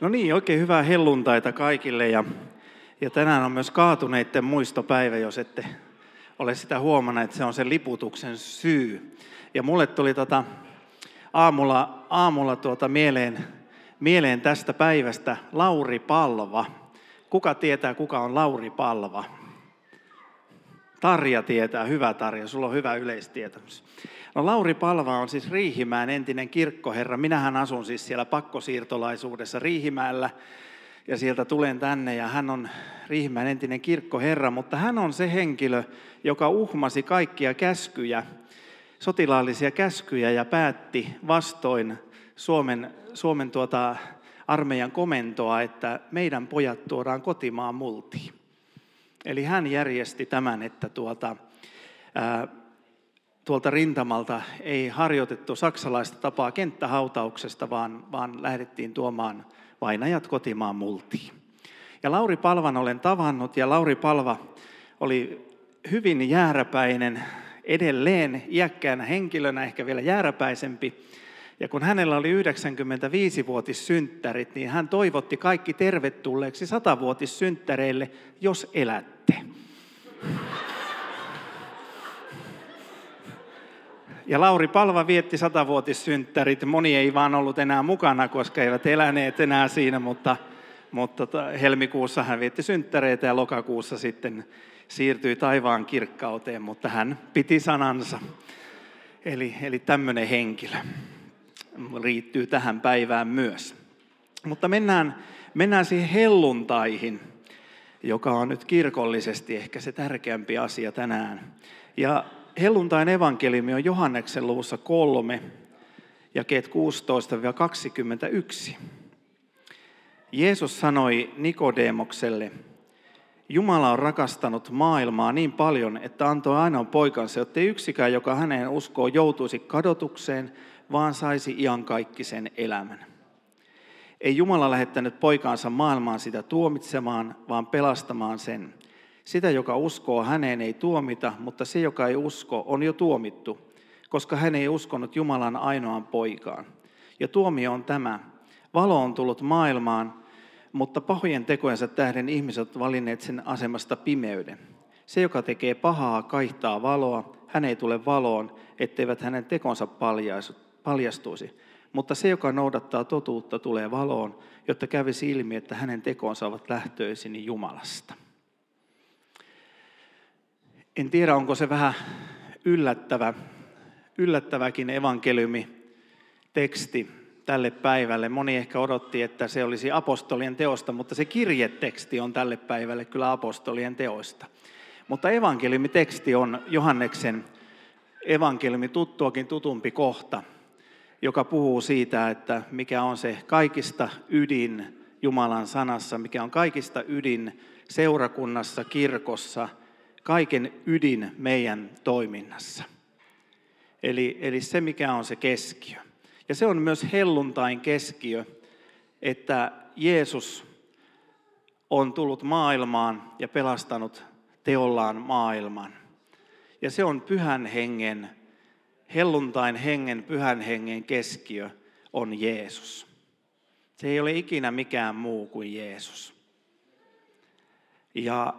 No niin, oikein hyvää helluntaita kaikille ja, ja tänään on myös kaatuneiden muistopäivä, jos ette ole sitä huomannut, että se on sen liputuksen syy. Ja mulle tuli tota, aamulla, aamulla tuota mieleen, mieleen tästä päivästä Lauri Palva. Kuka tietää, kuka on Lauri Palva? Tarja tietää, hyvä Tarja, sulla on hyvä yleistietämys. No Lauri Palva on siis Riihimään entinen kirkkoherra. Minähän asun siis siellä pakkosiirtolaisuudessa Riihimäellä ja sieltä tulen tänne ja hän on Riihimään entinen kirkkoherra, mutta hän on se henkilö, joka uhmasi kaikkia käskyjä, sotilaallisia käskyjä ja päätti vastoin Suomen, Suomen tuota armeijan komentoa, että meidän pojat tuodaan kotimaan multiin. Eli hän järjesti tämän, että tuota, ää, tuolta rintamalta ei harjoitettu saksalaista tapaa kenttähautauksesta, vaan, vaan lähdettiin tuomaan vainajat kotimaan multiin. Ja Lauri Palvan olen tavannut, ja Lauri Palva oli hyvin jääräpäinen, edelleen iäkkäänä henkilönä, ehkä vielä jääräpäisempi. Ja kun hänellä oli 95-vuotissynttärit, niin hän toivotti kaikki tervetulleeksi 100-vuotissynttäreille, jos elätte. Ja Lauri Palva vietti satavuotissynttärit. Moni ei vaan ollut enää mukana, koska eivät eläneet enää siinä, mutta, mutta helmikuussa hän vietti synttäreitä ja lokakuussa sitten siirtyi taivaan kirkkauteen, mutta hän piti sanansa. Eli, eli tämmöinen henkilö riittyy tähän päivään myös. Mutta mennään, mennään siihen helluntaihin, joka on nyt kirkollisesti ehkä se tärkeämpi asia tänään. Ja helluntain evankeliumi on Johanneksen luvussa 3, jakeet 16-21. Jeesus sanoi Nikodemokselle, Jumala on rakastanut maailmaa niin paljon, että antoi ainoan poikansa, jotta yksikään, joka häneen uskoo, joutuisi kadotukseen, vaan saisi iankaikkisen elämän. Ei Jumala lähettänyt poikaansa maailmaan sitä tuomitsemaan, vaan pelastamaan sen. Sitä, joka uskoo häneen, ei tuomita, mutta se, joka ei usko, on jo tuomittu, koska hän ei uskonut Jumalan ainoaan poikaan. Ja tuomio on tämä. Valo on tullut maailmaan, mutta pahojen tekojensa tähden ihmiset ovat valinneet sen asemasta pimeyden. Se, joka tekee pahaa, kaihtaa valoa. Hän ei tule valoon, etteivät hänen tekonsa paljastuisi. Mutta se, joka noudattaa totuutta, tulee valoon, jotta kävisi ilmi, että hänen tekonsa ovat lähtöisin Jumalasta. En tiedä, onko se vähän yllättävä, yllättäväkin evankeliumi teksti tälle päivälle. Moni ehkä odotti, että se olisi apostolien teosta, mutta se kirjeteksti on tälle päivälle kyllä apostolien teoista. Mutta evankeliumiteksti on Johanneksen evankeliumi tuttuakin tutumpi kohta, joka puhuu siitä, että mikä on se kaikista ydin Jumalan sanassa, mikä on kaikista ydin seurakunnassa, kirkossa – kaiken ydin meidän toiminnassa. Eli, eli se, mikä on se keskiö. Ja se on myös helluntain keskiö, että Jeesus on tullut maailmaan ja pelastanut teollaan maailman. Ja se on pyhän hengen, helluntain hengen, pyhän hengen keskiö on Jeesus. Se ei ole ikinä mikään muu kuin Jeesus. Ja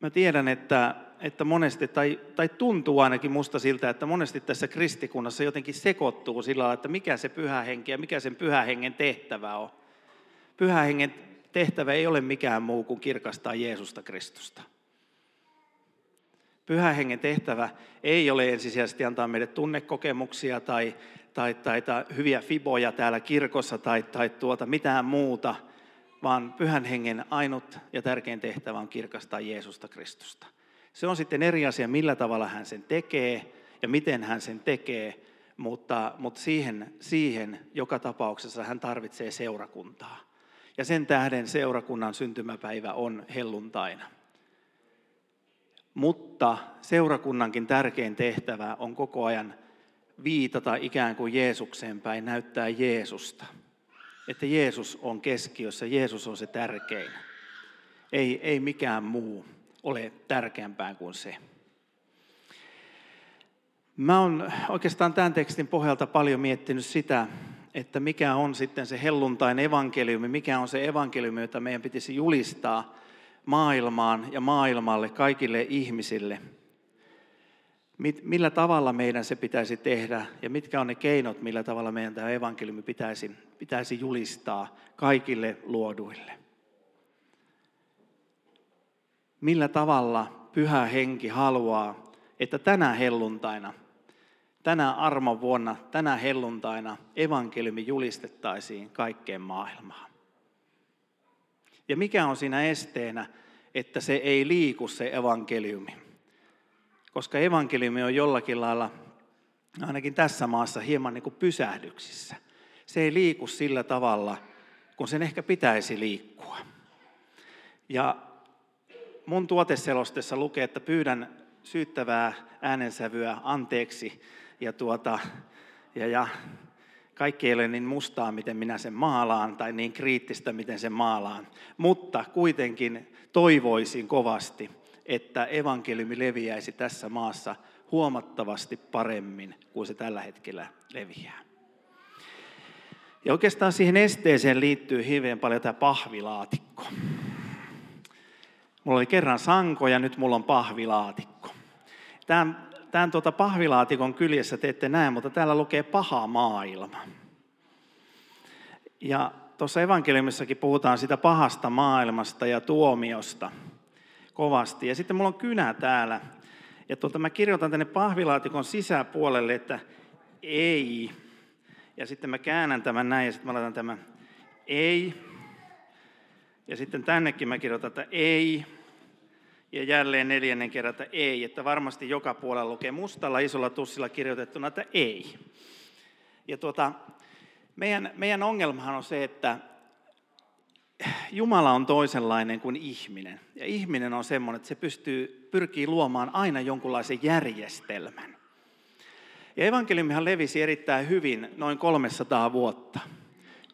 mä tiedän, että, että monesti, tai, tai tuntuu ainakin musta siltä, että monesti tässä kristikunnassa jotenkin sekoittuu sillä lailla, että mikä se pyhä henki ja mikä sen pyhä hengen tehtävä on. Pyhä hengen tehtävä ei ole mikään muu kuin kirkastaa Jeesusta Kristusta. Pyhä hengen tehtävä ei ole ensisijaisesti antaa meille tunnekokemuksia tai, tai, tai, tai hyviä fiboja täällä kirkossa tai, tai tuota mitään muuta – vaan pyhän hengen ainut ja tärkein tehtävä on kirkastaa Jeesusta Kristusta. Se on sitten eri asia, millä tavalla hän sen tekee ja miten hän sen tekee, mutta, mutta siihen, siihen joka tapauksessa hän tarvitsee seurakuntaa. Ja sen tähden seurakunnan syntymäpäivä on helluntaina. Mutta seurakunnankin tärkein tehtävä on koko ajan viitata ikään kuin Jeesukseen päin, näyttää Jeesusta – että Jeesus on keskiössä, Jeesus on se tärkein. Ei, ei mikään muu ole tärkeämpää kuin se. Mä oon oikeastaan tämän tekstin pohjalta paljon miettinyt sitä, että mikä on sitten se helluntain evankeliumi, mikä on se evankeliumi, jota meidän pitäisi julistaa maailmaan ja maailmalle, kaikille ihmisille. Millä tavalla meidän se pitäisi tehdä ja mitkä on ne keinot, millä tavalla meidän tämä evankeliumi pitäisi, pitäisi julistaa kaikille luoduille. Millä tavalla pyhä henki haluaa, että tänä helluntaina tänä armon vuonna, tänä helluntaina evankeliumi julistettaisiin kaikkeen maailmaan. Ja mikä on siinä esteenä, että se ei liiku se evankeliumi? Koska evankeliumi on jollakin lailla, ainakin tässä maassa, hieman niin kuin pysähdyksissä. Se ei liiku sillä tavalla, kun sen ehkä pitäisi liikkua. Ja mun tuoteselostessa lukee, että pyydän syyttävää äänensävyä anteeksi ja, tuota, ja, ja kaikki ei ole niin mustaa, miten minä sen maalaan, tai niin kriittistä, miten sen maalaan. Mutta kuitenkin toivoisin kovasti, että evankeliumi leviäisi tässä maassa huomattavasti paremmin kuin se tällä hetkellä leviää. Ja oikeastaan siihen esteeseen liittyy hirveän paljon tämä pahvilaatikko. Mulla oli kerran sanko ja nyt mulla on pahvilaatikko. Tämä tämän tuota pahvilaatikon kyljessä te ette näe, mutta täällä lukee paha maailma. Ja tuossa evankeliumissakin puhutaan sitä pahasta maailmasta ja tuomiosta kovasti. Ja sitten mulla on kynä täällä. Ja tuota, mä kirjoitan tänne pahvilaatikon sisäpuolelle, että ei. Ja sitten mä käännän tämän näin ja sitten mä laitan tämän ei. Ja sitten tännekin mä kirjoitan, että ei. Ja jälleen neljännen kerran, että ei, että varmasti joka puolella lukee mustalla isolla tussilla kirjoitettuna, että ei. Ja tuota, meidän, meidän ongelmahan on se, että Jumala on toisenlainen kuin ihminen. Ja ihminen on semmoinen, että se pystyy, pyrkii luomaan aina jonkunlaisen järjestelmän. Ja evankeliumihan levisi erittäin hyvin noin 300 vuotta.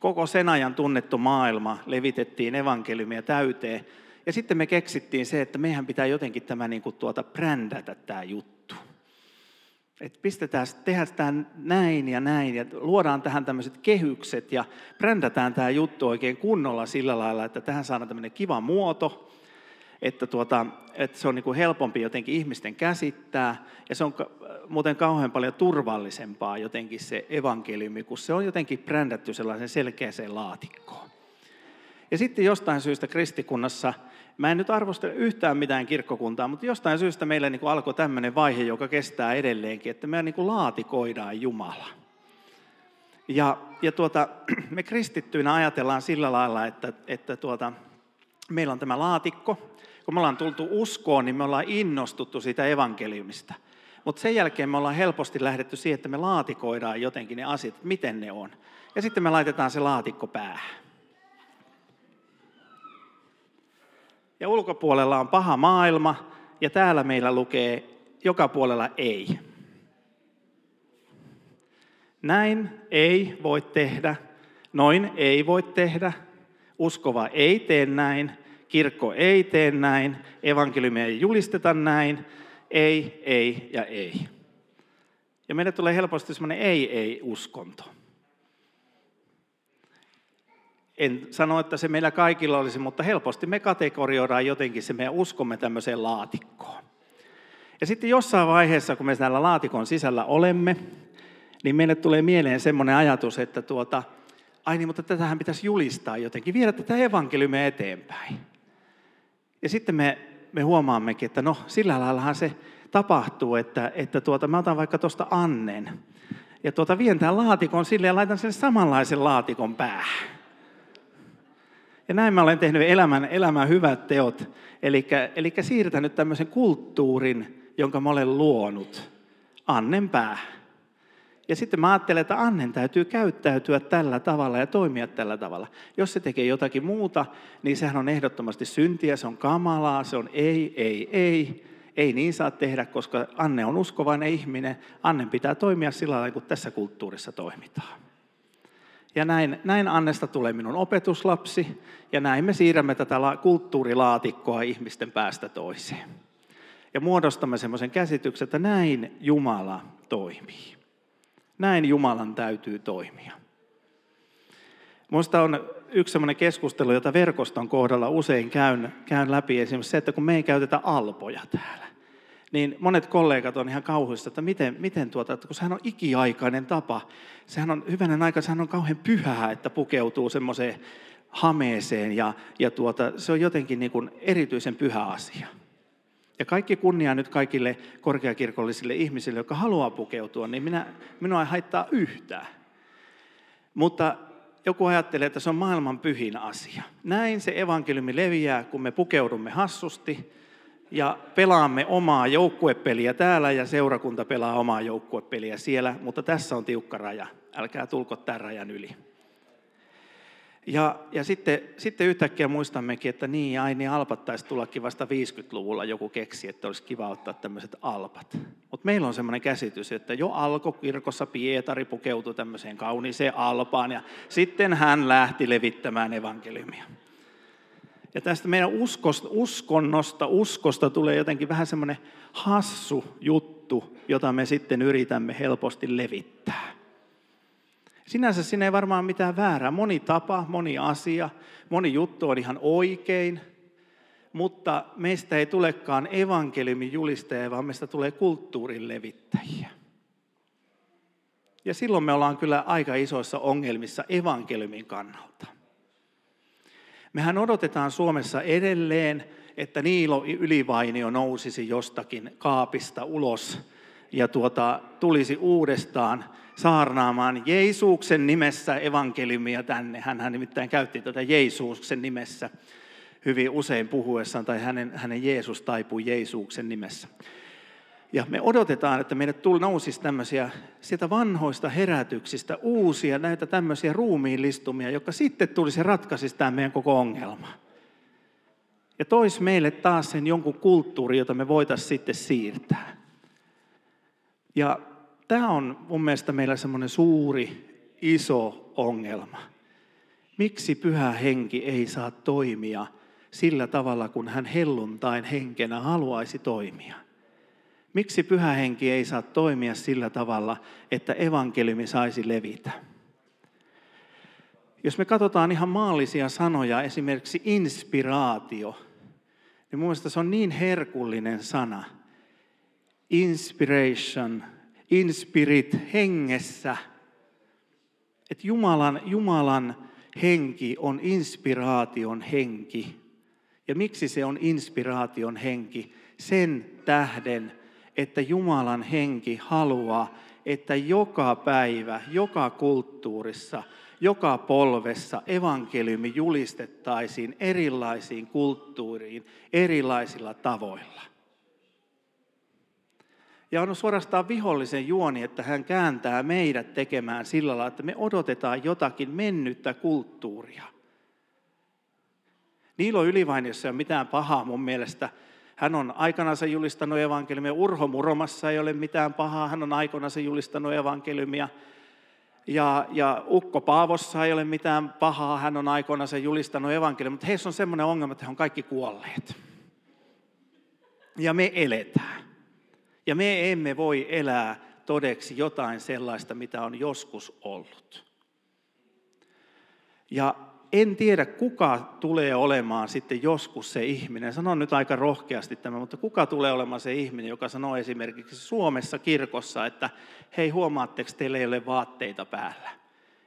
Koko sen ajan tunnettu maailma levitettiin evankeliumia täyteen ja sitten me keksittiin se, että meidän pitää jotenkin tämä niin kuin tuota brändätä tämä juttu. Et pistetään, tehdään tämä näin ja näin ja luodaan tähän tämmöiset kehykset ja brändätään tämä juttu oikein kunnolla sillä lailla, että tähän saadaan tämmöinen kiva muoto, että, tuota, että se on niin kuin helpompi jotenkin ihmisten käsittää ja se on muuten kauhean paljon turvallisempaa jotenkin se evankeliumi, kun se on jotenkin brändätty sellaisen selkeäseen laatikkoon. Ja sitten jostain syystä kristikunnassa Mä en nyt arvostele yhtään mitään kirkkokuntaa, mutta jostain syystä meillä niin kuin alkoi tämmöinen vaihe, joka kestää edelleenkin, että me niin kuin laatikoidaan Jumala. Ja, ja tuota, me kristittyinä ajatellaan sillä lailla, että, että tuota, meillä on tämä laatikko. Kun me ollaan tultu uskoon, niin me ollaan innostuttu siitä evankeliumista. Mutta sen jälkeen me ollaan helposti lähdetty siihen, että me laatikoidaan jotenkin ne asiat, miten ne on. Ja sitten me laitetaan se laatikko päähän. Ja ulkopuolella on paha maailma ja täällä meillä lukee joka puolella ei. Näin ei voi tehdä, noin ei voi tehdä, uskova ei tee näin, kirkko ei tee näin, evankeliumia ei julisteta näin, ei, ei ja ei. Ja meille tulee helposti semmoinen ei-ei-uskonto. En sano, että se meillä kaikilla olisi, mutta helposti me kategorioidaan jotenkin se meidän uskomme tämmöiseen laatikkoon. Ja sitten jossain vaiheessa, kun me täällä laatikon sisällä olemme, niin meille tulee mieleen semmoinen ajatus, että tuota, ai niin, mutta tätähän pitäisi julistaa jotenkin, viedä tätä evankeliumia eteenpäin. Ja sitten me, me huomaammekin, että no sillä laillahan se tapahtuu, että, että tuota, mä otan vaikka tuosta Annen. Ja tuota, vien tämän laatikon sille ja laitan sen samanlaisen laatikon päähän. Ja näin mä olen tehnyt elämän, elämän hyvät teot. Eli siirtänyt tämmöisen kulttuurin, jonka mä olen luonut, Annen päähän. Ja sitten mä ajattelen, että Annen täytyy käyttäytyä tällä tavalla ja toimia tällä tavalla. Jos se tekee jotakin muuta, niin sehän on ehdottomasti syntiä, se on kamalaa, se on ei, ei, ei. Ei niin saa tehdä, koska Anne on uskovainen ihminen. Annen pitää toimia sillä tavalla, kuin tässä kulttuurissa toimitaan. Ja näin, näin Annesta tulee minun opetuslapsi, ja näin me siirrämme tätä kulttuurilaatikkoa ihmisten päästä toiseen. Ja muodostamme semmoisen käsityksen, että näin Jumala toimii. Näin Jumalan täytyy toimia. Minusta on yksi sellainen keskustelu, jota verkoston kohdalla usein käyn, käyn läpi, esimerkiksi se, että kun me ei käytetä alpoja täällä, niin monet kollegat on ihan kauhuissa, että miten, miten tuota, että kun sehän on ikiaikainen tapa, sehän on hyvänen aika, sehän on kauhean pyhää, että pukeutuu semmoiseen hameeseen ja, ja tuota, se on jotenkin niin kuin erityisen pyhä asia. Ja kaikki kunnia nyt kaikille korkeakirkollisille ihmisille, jotka haluaa pukeutua, niin minä, minua ei haittaa yhtään. Mutta joku ajattelee, että se on maailman pyhin asia. Näin se evankeliumi leviää, kun me pukeudumme hassusti ja pelaamme omaa joukkuepeliä täällä ja seurakunta pelaa omaa joukkuepeliä siellä, mutta tässä on tiukka raja. Älkää tulko tämän rajan yli. Ja, ja sitten, sitten yhtäkkiä muistammekin, että niin, ai niin alpat taisi tullakin vasta 50-luvulla joku keksi, että olisi kiva ottaa tämmöiset alpat. Mutta meillä on semmoinen käsitys, että jo alkokirkossa Pietari pukeutui tämmöiseen kauniiseen alpaan ja sitten hän lähti levittämään evankeliumia. Ja tästä meidän uskosta, uskonnosta, uskosta tulee jotenkin vähän semmoinen hassu juttu, jota me sitten yritämme helposti levittää. Sinänsä siinä ei varmaan mitään väärää. Moni tapa, moni asia, moni juttu on ihan oikein, mutta meistä ei tulekaan evankeliumin julistajia, vaan meistä tulee kulttuurin levittäjiä. Ja silloin me ollaan kyllä aika isoissa ongelmissa evankeliumin kannalta. Mehän odotetaan Suomessa edelleen, että Niilo Ylivainio nousisi jostakin kaapista ulos ja tuota, tulisi uudestaan saarnaamaan Jeesuksen nimessä evankeliumia tänne. Hän nimittäin käytti tätä Jeesuksen nimessä hyvin usein puhuessaan, tai hänen, hänen Jeesus taipui Jeesuksen nimessä. Ja me odotetaan, että meille tuli, nousisi tämmöisiä sieltä vanhoista herätyksistä uusia näitä tämmöisiä ruumiillistumia, jotka sitten tulisi ratkaisisi tämä meidän koko ongelma. Ja tois meille taas sen jonkun kulttuuri, jota me voitaisiin sitten siirtää. Ja tämä on mun mielestä meillä semmoinen suuri, iso ongelma. Miksi pyhä henki ei saa toimia sillä tavalla, kun hän helluntain henkenä haluaisi toimia? Miksi pyhä henki ei saa toimia sillä tavalla, että evankeliumi saisi levitä? Jos me katsotaan ihan maallisia sanoja, esimerkiksi inspiraatio, niin mun se on niin herkullinen sana. Inspiration, inspirit hengessä. Että Jumalan, Jumalan henki on inspiraation henki. Ja miksi se on inspiraation henki? Sen tähden, että Jumalan henki haluaa, että joka päivä, joka kulttuurissa, joka polvessa evankeliumi julistettaisiin erilaisiin kulttuuriin erilaisilla tavoilla. Ja on suorastaan vihollisen juoni, että hän kääntää meidät tekemään sillä lailla, että me odotetaan jotakin mennyttä kulttuuria. Niilo Ylivainiossa ei ole mitään pahaa mun mielestä. Hän on aikanaan julistanut evankeliumia. Urho Muromassa ei ole mitään pahaa. Hän on aikanaan julistanut evankeliumia. Ja, ja Ukko Paavossa ei ole mitään pahaa. Hän on aikoinaan julistanut evankeliumia. Mutta heissä on semmoinen ongelma, että he on kaikki kuolleet. Ja me eletään. Ja me emme voi elää todeksi jotain sellaista, mitä on joskus ollut. Ja en tiedä, kuka tulee olemaan sitten joskus se ihminen. Sanon nyt aika rohkeasti tämä, mutta kuka tulee olemaan se ihminen, joka sanoo esimerkiksi Suomessa kirkossa, että hei huomaatteko, teillä ei ole vaatteita päällä.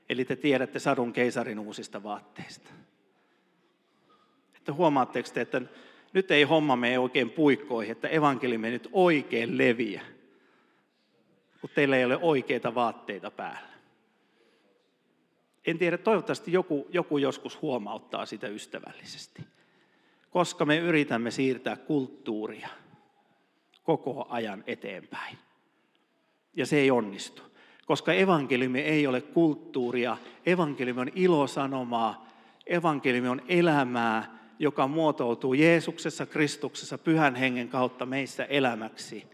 Eli te tiedätte sadun keisarin uusista vaatteista. Että huomaatteko te, että nyt ei homma mene oikein puikkoihin, että evankeliumi nyt oikein leviä, kun teillä ei ole oikeita vaatteita päällä. En tiedä, toivottavasti joku, joku joskus huomauttaa sitä ystävällisesti, koska me yritämme siirtää kulttuuria koko ajan eteenpäin. Ja se ei onnistu, koska evankeliumi ei ole kulttuuria, evankeliumi on ilosanomaa, evankeliumi on elämää, joka muotoutuu Jeesuksessa, Kristuksessa, pyhän hengen kautta meissä elämäksi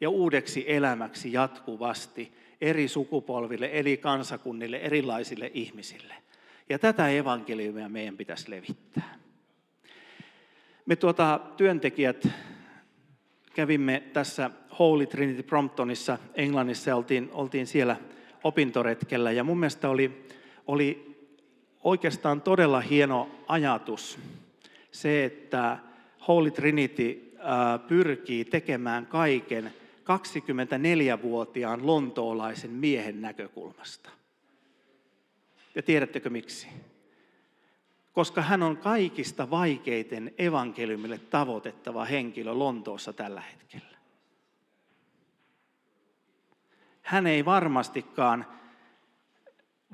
ja uudeksi elämäksi jatkuvasti eri sukupolville, eri kansakunnille, erilaisille ihmisille. Ja tätä evankeliumia meidän pitäisi levittää. Me tuota, työntekijät kävimme tässä Holy Trinity Promptonissa Englannissa ja oltiin, oltiin siellä opintoretkellä. Ja mun mielestä oli, oli oikeastaan todella hieno ajatus se, että Holy Trinity pyrkii tekemään kaiken 24-vuotiaan lontoolaisen miehen näkökulmasta. Ja tiedättekö miksi? Koska hän on kaikista vaikeiten evankeliumille tavoitettava henkilö Lontoossa tällä hetkellä. Hän ei varmastikaan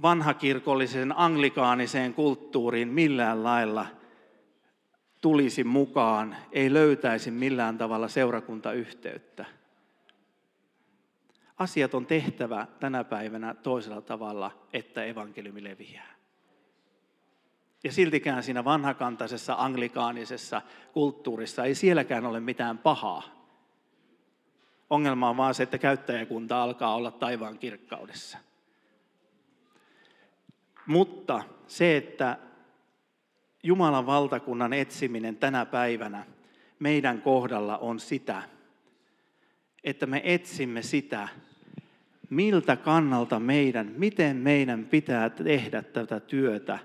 vanhakirkolliseen anglikaaniseen kulttuuriin millään lailla tulisi mukaan, ei löytäisi millään tavalla seurakuntayhteyttä. Asiat on tehtävä tänä päivänä toisella tavalla, että evankeliumi leviää. Ja siltikään siinä vanhakantaisessa anglikaanisessa kulttuurissa ei sielläkään ole mitään pahaa. Ongelma on vaan se, että käyttäjäkunta alkaa olla taivaan kirkkaudessa. Mutta se, että Jumalan valtakunnan etsiminen tänä päivänä meidän kohdalla on sitä, että me etsimme sitä, miltä kannalta meidän, miten meidän pitää tehdä tätä työtä,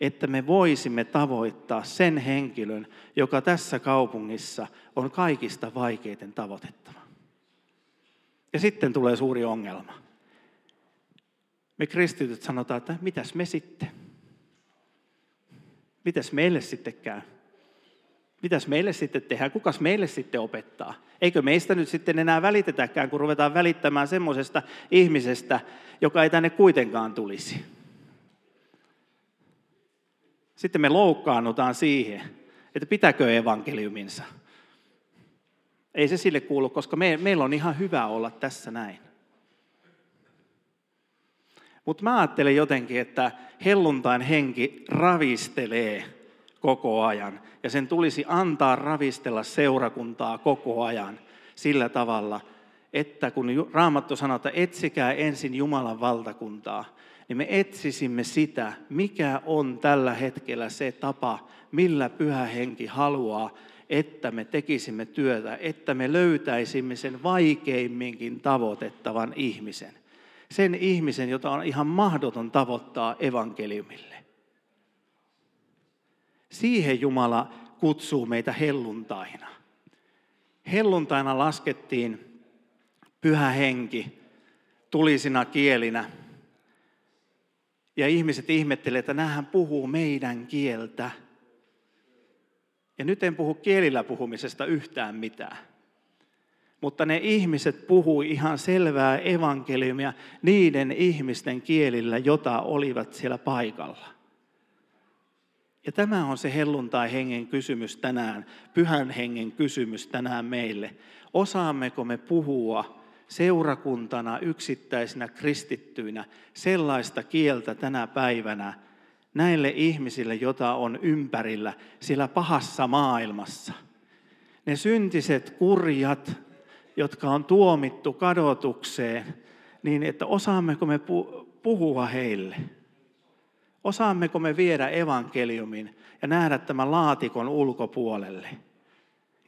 että me voisimme tavoittaa sen henkilön, joka tässä kaupungissa on kaikista vaikeiten tavoitettava. Ja sitten tulee suuri ongelma. Me kristityt sanotaan, että mitäs me sitten? Mitäs meille sitten käy? Mitäs meille sitten tehdään? Kukas meille sitten opettaa? Eikö meistä nyt sitten enää välitetäkään, kun ruvetaan välittämään semmoisesta ihmisestä, joka ei tänne kuitenkaan tulisi? Sitten me loukkaannutaan siihen, että pitäkö evankeliuminsa. Ei se sille kuulu, koska me, meillä on ihan hyvä olla tässä näin. Mutta mä ajattelen jotenkin, että helluntain henki ravistelee koko ajan. Ja sen tulisi antaa ravistella seurakuntaa koko ajan sillä tavalla, että kun Raamattu sanoo, että etsikää ensin Jumalan valtakuntaa, niin me etsisimme sitä, mikä on tällä hetkellä se tapa, millä pyhä henki haluaa, että me tekisimme työtä, että me löytäisimme sen vaikeimminkin tavoitettavan ihmisen sen ihmisen, jota on ihan mahdoton tavoittaa evankeliumille. Siihen Jumala kutsuu meitä helluntaina. Helluntaina laskettiin pyhä henki tulisina kielinä. Ja ihmiset ihmettelevät, että näähän puhuu meidän kieltä. Ja nyt en puhu kielillä puhumisesta yhtään mitään. Mutta ne ihmiset puhui ihan selvää evankeliumia niiden ihmisten kielillä, jota olivat siellä paikalla. Ja tämä on se helluntai hengen kysymys tänään, pyhän hengen kysymys tänään meille. Osaammeko me puhua seurakuntana, yksittäisinä kristittyinä sellaista kieltä tänä päivänä näille ihmisille, jota on ympärillä siellä pahassa maailmassa? Ne syntiset, kurjat, jotka on tuomittu kadotukseen, niin että osaammeko me puhua heille? Osaammeko me viedä evankeliumin ja nähdä tämän laatikon ulkopuolelle?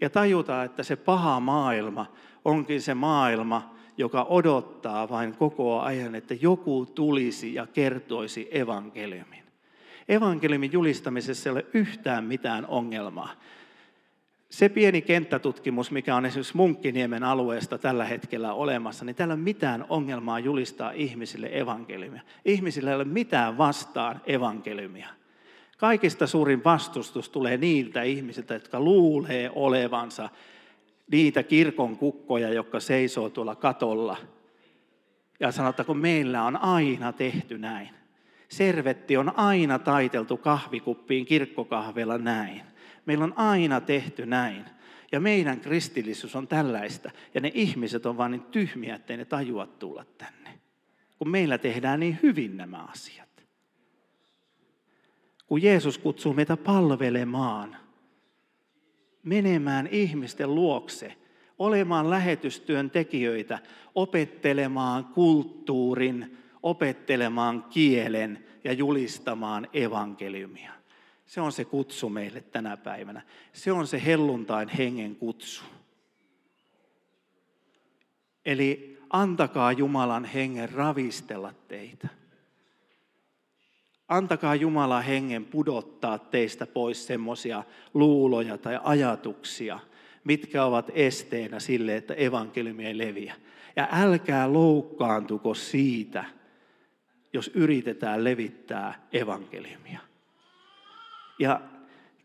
Ja tajuta, että se paha maailma onkin se maailma, joka odottaa vain koko ajan, että joku tulisi ja kertoisi evankeliumin. Evankeliumin julistamisessa ei ole yhtään mitään ongelmaa se pieni kenttätutkimus, mikä on esimerkiksi Munkkiniemen alueesta tällä hetkellä olemassa, niin täällä ei ole mitään ongelmaa julistaa ihmisille evankeliumia. Ihmisillä ei ole mitään vastaan evankeliumia. Kaikista suurin vastustus tulee niiltä ihmisiltä, jotka luulee olevansa niitä kirkon kukkoja, jotka seisoo tuolla katolla. Ja sanotaan, kun meillä on aina tehty näin. Servetti on aina taiteltu kahvikuppiin kirkkokahvella näin. Meillä on aina tehty näin. Ja meidän kristillisyys on tällaista. Ja ne ihmiset on vain niin tyhmiä, ettei ne tajua tulla tänne. Kun meillä tehdään niin hyvin nämä asiat. Kun Jeesus kutsuu meitä palvelemaan, menemään ihmisten luokse, olemaan lähetystyön tekijöitä, opettelemaan kulttuurin, opettelemaan kielen ja julistamaan evankeliumia. Se on se kutsu meille tänä päivänä. Se on se helluntain hengen kutsu. Eli antakaa Jumalan hengen ravistella teitä. Antakaa Jumala hengen pudottaa teistä pois semmoisia luuloja tai ajatuksia, mitkä ovat esteenä sille, että evankeliumi ei leviä. Ja älkää loukkaantuko siitä, jos yritetään levittää evankeliumia. Ja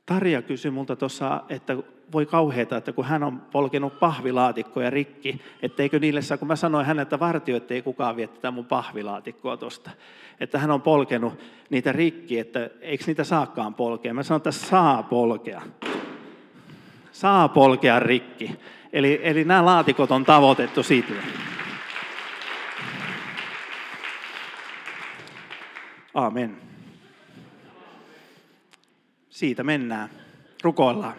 Tarja kysyi multa tuossa, että voi kauheata, että kun hän on polkenut pahvilaatikkoja rikki, etteikö niille saa, kun mä sanoin hänelle, että vartio, että ei kukaan vie tätä mun pahvilaatikkoa tuosta. Että hän on polkenut niitä rikki, että eikö niitä saakaan polkea. Mä sanoin, että saa polkea. Saa polkea rikki. Eli, eli nämä laatikot on tavoitettu siitä. Amen. Siitä mennään. Rukoillaan.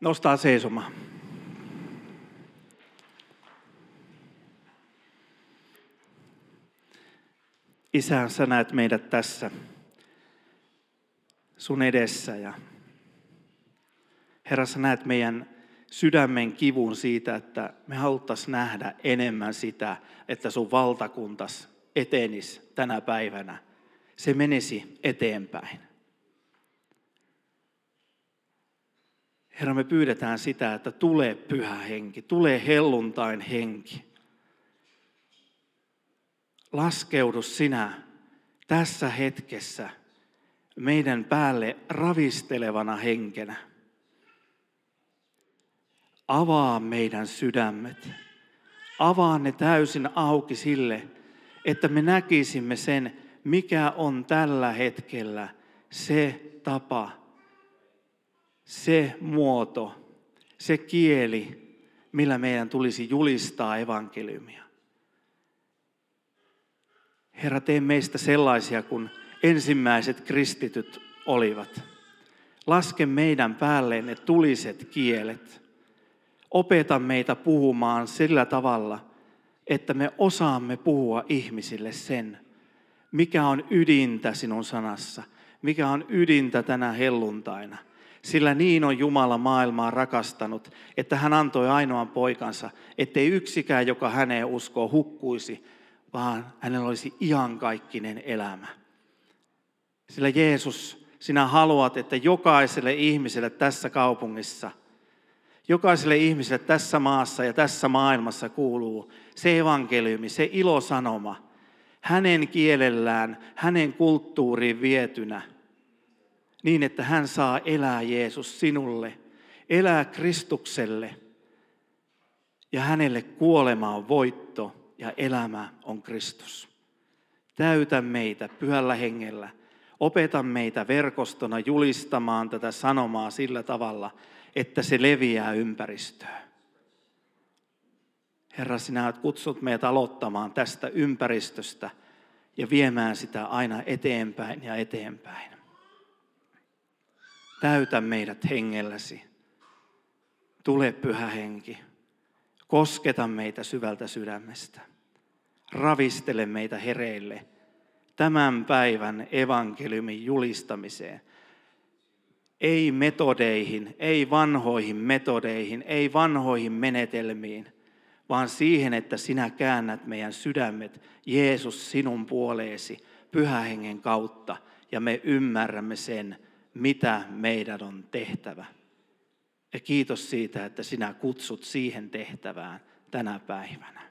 Nostaa seisomaan. Isä, sä näet meidät tässä sun edessä ja Herra, sä näet meidän sydämen kivun siitä, että me haluttaisiin nähdä enemmän sitä, että sun valtakuntas etenis tänä päivänä. Se menisi eteenpäin. Herra, me pyydetään sitä, että tulee pyhä henki, tulee helluntain henki. Laskeudu sinä tässä hetkessä meidän päälle ravistelevana henkenä. Avaa meidän sydämet. Avaa ne täysin auki sille, että me näkisimme sen, mikä on tällä hetkellä se tapa, se muoto, se kieli, millä meidän tulisi julistaa evankeliumia. Herra, tee meistä sellaisia kuin ensimmäiset kristityt olivat. Laske meidän päälleen ne tuliset kielet. Opeta meitä puhumaan sillä tavalla, että me osaamme puhua ihmisille sen, mikä on ydintä sinun sanassa, mikä on ydintä tänä helluntaina. Sillä niin on Jumala maailmaa rakastanut, että hän antoi ainoan poikansa, ettei yksikään, joka häneen uskoo, hukkuisi, vaan hänellä olisi iankaikkinen elämä. Sillä Jeesus, sinä haluat, että jokaiselle ihmiselle tässä kaupungissa, jokaiselle ihmiselle tässä maassa ja tässä maailmassa kuuluu se evankeliumi, se ilosanoma, hänen kielellään, hänen kulttuuriin vietynä, niin että hän saa elää Jeesus sinulle, elää Kristukselle, ja hänelle kuolema on voitto ja elämä on Kristus. Täytä meitä pyhällä hengellä. Opeta meitä verkostona julistamaan tätä sanomaa sillä tavalla, että se leviää ympäristöön. Herra, sinä olet kutsut meitä aloittamaan tästä ympäristöstä ja viemään sitä aina eteenpäin ja eteenpäin. Täytä meidät hengelläsi. Tule pyhä henki. Kosketa meitä syvältä sydämestä. Ravistele meitä hereille tämän päivän evankeliumin julistamiseen. Ei metodeihin, ei vanhoihin metodeihin, ei vanhoihin menetelmiin – vaan siihen, että sinä käännät meidän sydämet, Jeesus, sinun puoleesi pyhähengen kautta, ja me ymmärrämme sen, mitä meidän on tehtävä. Ja kiitos siitä, että sinä kutsut siihen tehtävään tänä päivänä.